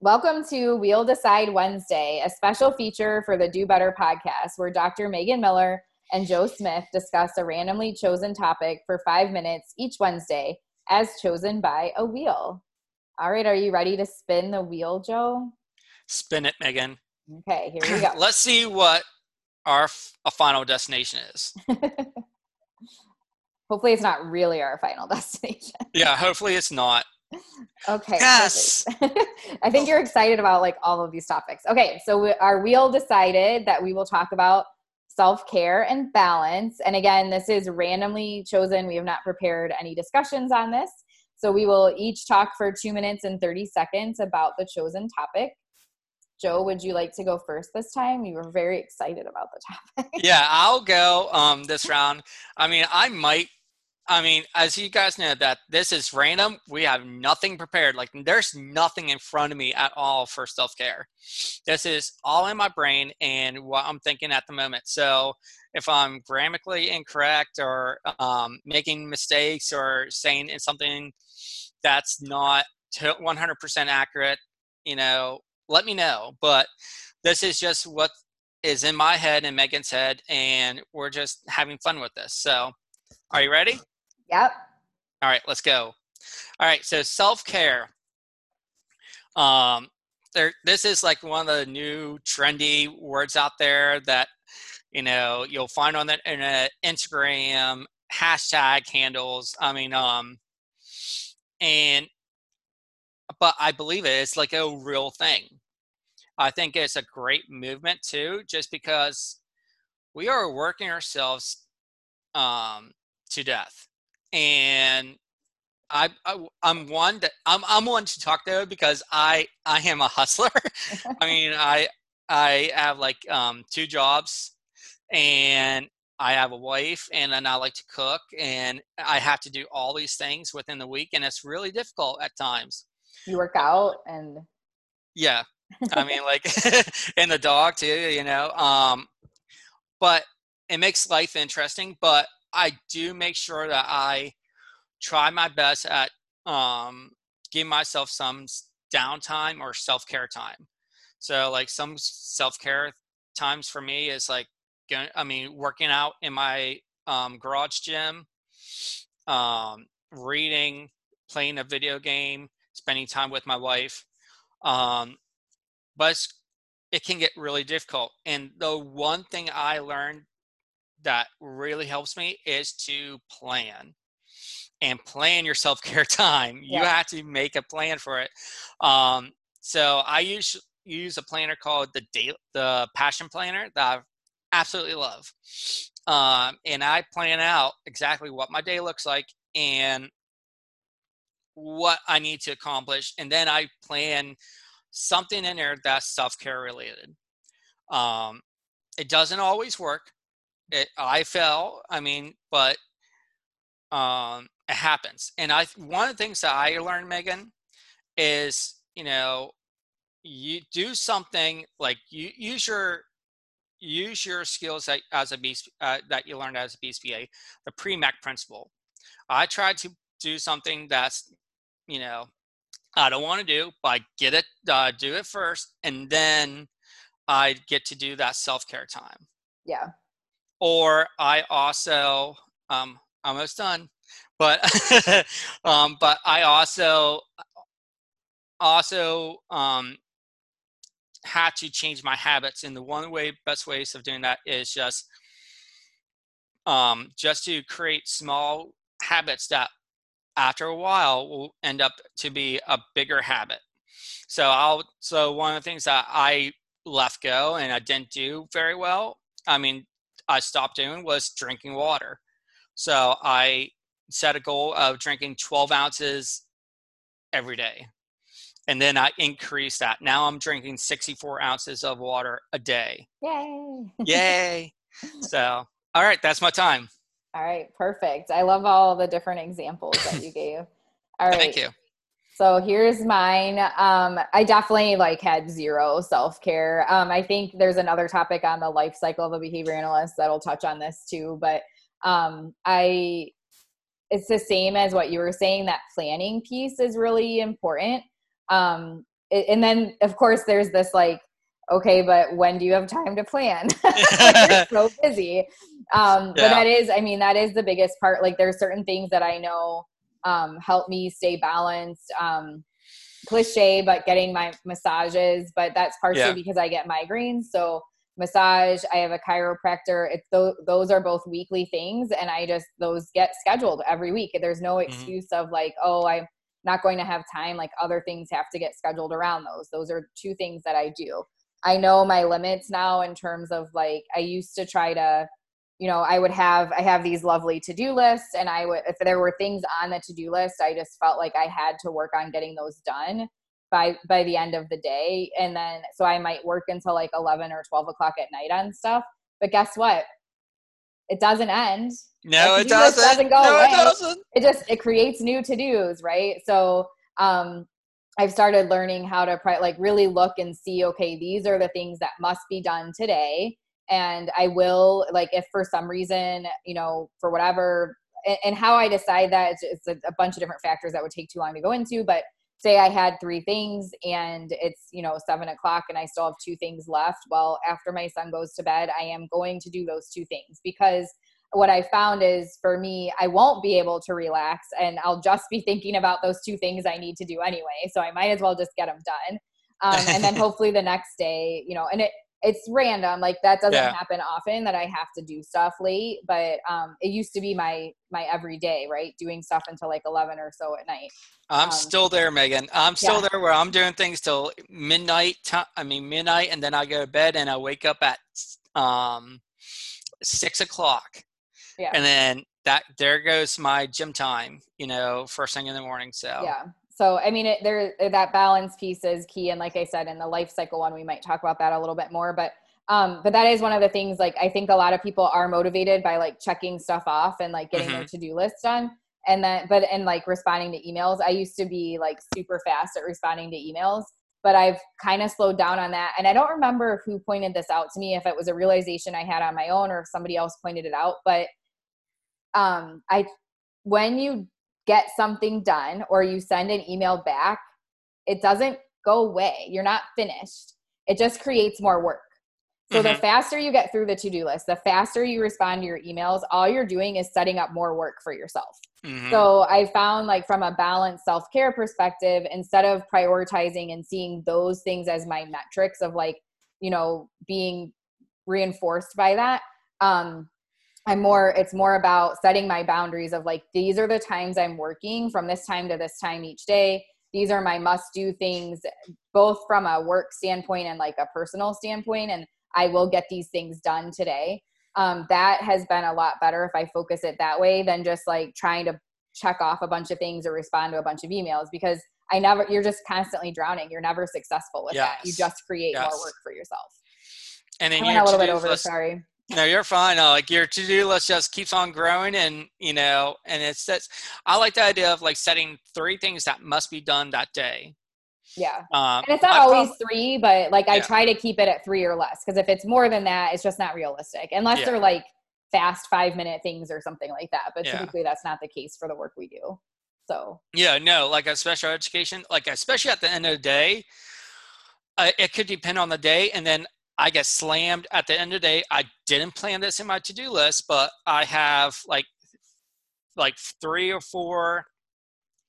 Welcome to We'll Decide Wednesday, a special feature for the Do Better podcast where Dr. Megan Miller and Joe Smith discuss a randomly chosen topic for five minutes each Wednesday as chosen by a wheel. All right, are you ready to spin the wheel, Joe? Spin it, Megan. Okay, here we go. Let's see what our f- a final destination is. hopefully, it's not really our final destination. Yeah, hopefully it's not. Okay. Yes. I think you're excited about like all of these topics. Okay, so we, our wheel decided that we will talk about self care and balance. And again, this is randomly chosen. We have not prepared any discussions on this. So we will each talk for two minutes and 30 seconds about the chosen topic. Joe, would you like to go first this time? You were very excited about the topic. Yeah, I'll go um, this round. I mean, I might. I mean, as you guys know, that this is random. We have nothing prepared. Like, there's nothing in front of me at all for self care. This is all in my brain and what I'm thinking at the moment. So, if I'm grammatically incorrect or um, making mistakes or saying something that's not 100% accurate, you know, let me know. But this is just what is in my head and Megan's head, and we're just having fun with this. So, are you ready? Yep. All right, let's go. All right, so self care. Um, there, this is like one of the new trendy words out there that you know you'll find on the internet, Instagram hashtag handles. I mean, um, and but I believe it. It's like a real thing. I think it's a great movement too, just because we are working ourselves um, to death, and I, I am one that I'm I'm one to talk to because I I am a hustler. I mean I I have like um, two jobs, and I have a wife, and then I like to cook, and I have to do all these things within the week, and it's really difficult at times. You work out and yeah, I mean like and the dog too, you know. Um, but it makes life interesting. But I do make sure that I try my best at um, giving myself some downtime or self care time. So like some self care times for me is like going, I mean, working out in my um, garage gym, um, reading, playing a video game, spending time with my wife. Um, but it can get really difficult. And the one thing I learned that really helps me is to plan and plan your self care time. Yeah. You have to make a plan for it. Um, so I use use a planner called the day, the Passion Planner that I absolutely love, um, and I plan out exactly what my day looks like and what I need to accomplish, and then I plan something in there that's self care related. Um, it doesn't always work. It, I fell. I mean, but um, it happens. And I one of the things that I learned, Megan, is you know you do something like you use your use your skills that, as a B, uh, that you learned as a BCBA, the Premack principle. I tried to do something that's you know I don't want to do, but I get it, uh, do it first, and then I get to do that self care time. Yeah. Or I also um almost done but um, but I also also um, had to change my habits, and the one way best ways of doing that is just um, just to create small habits that after a while will end up to be a bigger habit. So I'll so one of the things that I left go and I didn't do very well. I mean, I stopped doing was drinking water. So I set a goal of drinking 12 ounces every day. And then I increased that. Now I'm drinking 64 ounces of water a day. Yay. Yay. so, all right, that's my time. All right, perfect. I love all the different examples that you gave. All right. Thank you. So here's mine. Um, I definitely like had zero self care. Um, I think there's another topic on the life cycle of a behavior analyst that'll touch on this too. But um, I it's the same as what you were saying that planning piece is really important um, it, and then of course there's this like okay but when do you have time to plan like you're so busy um yeah. but that is i mean that is the biggest part like there's certain things that i know um help me stay balanced um cliche but getting my massages but that's partially yeah. because i get migraines so massage i have a chiropractor it's th- those are both weekly things and i just those get scheduled every week there's no mm-hmm. excuse mm-hmm. of like oh i'm not going to have time like other things have to get scheduled around those those are two things that i do i know my limits now in terms of like i used to try to you know i would have i have these lovely to-do lists and i would if there were things on the to-do list i just felt like i had to work on getting those done by by the end of the day. And then so i might work until like 11 or 12 o'clock at night on stuff. But guess what? It doesn't end. No it doesn't. doesn't go no, away. it doesn't. It just it creates new to-dos right? So um i've started learning how to like really look and see okay these are the things that must be done today and i will like if for some reason you know for whatever and, and how i decide that it's, it's a, bunch of different factors that would take too long to go into but say I had three things and it's, you know, seven o'clock and I still have two things left. Well, after my son goes to bed, I am going to do those two things because what I found is for me, I won't be able to relax and I'll just be thinking about those two things I need to do anyway. So I might as well just get them done. Um, and then hopefully the next day, you know, and it, it's random like that doesn't yeah. happen often that i have to do stuff late but um it used to be my my everyday right doing stuff until like 11 or so at night. I'm um, still there megan. I'm still yeah. there where i'm doing things till midnight i mean midnight and then i go to bed and i wake up at um six o'clock. Yeah. And then that there goes my gym time you know first thing in the morning so yeah so i mean it, there that balance piece is key and like i said in the life cycle one we might talk about that a little bit more but um but that is one of the things like i think a lot of people are motivated by like checking stuff off and like getting mm-hmm. their to-do list done. And then but and like responding to emails. I used to be like super fast at responding to emails but i've kind of slowed down on that. And i don't remember who pointed this out to me if it was a realization i had on my own or if somebody else pointed it out but um i when you get something done or you send an email back, it doesn't go away. You're not finished. It just creates more work. So mm-hmm. the faster you get through the to-do list, the faster you respond to your emails, all you're doing is setting up more work for yourself. Mm-hmm. So I found like from a balanced self-care perspective, instead of prioritizing and seeing those things as my metrics of like, you know, being reinforced by that, um, I'm more, it's more about setting my boundaries of like, these are the times I'm working from this time to this time each day. These are my must do things, both from a work standpoint and like a personal standpoint. And I will get these things done today. Um, that has been a lot better if I focus it that way than just like trying to check off a bunch of things or respond to a bunch of emails because I never, you're just constantly drowning. You're never successful with yes. that. You just create yes. more work for yourself. And then I went a little bit over, sorry no, you're fine. Uh, like your to-do list just keeps on growing, and you know, and it's that's. I like the idea of like setting three things that must be done that day. Yeah, um, and it's not always prob- three, but like I try to keep it at three or less because if it's more than that, it's just not realistic unless yeah. they're like fast five minute things or something like that. But yeah. typically, that's not the case for the work we do. So yeah, no, like a special education, like especially at the end of the day, uh, it could depend on the day, and then I get slammed at the end of the day. I didn't plan this in my to-do list, but I have like like three or four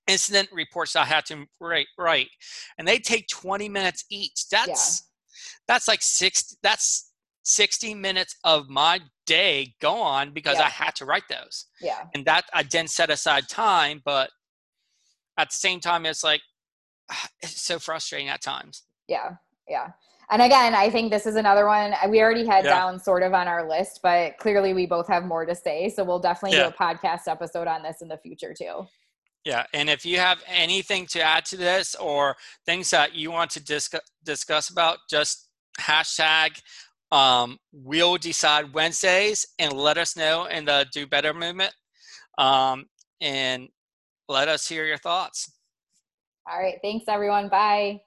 incident reports I had to write, write, and they take 20 minutes each. That's yeah. that's like six. That's 60 minutes of my day gone because yeah. I had to write those. Yeah, and that I didn't set aside time, but at the same time, it's like it's so frustrating at times. Yeah, yeah and again i think this is another one uh, we already had yeah. down sort of on our list but clearly we both have more to say so we'll definitely yeah. do a podcast episode on this in the future too yeah and if you have anything to add to this or things that you want to discuss discuss about just hashtag um, we'll decide wednesdays and let us know in the do better movement um, and let us hear your thoughts all right thanks everyone bye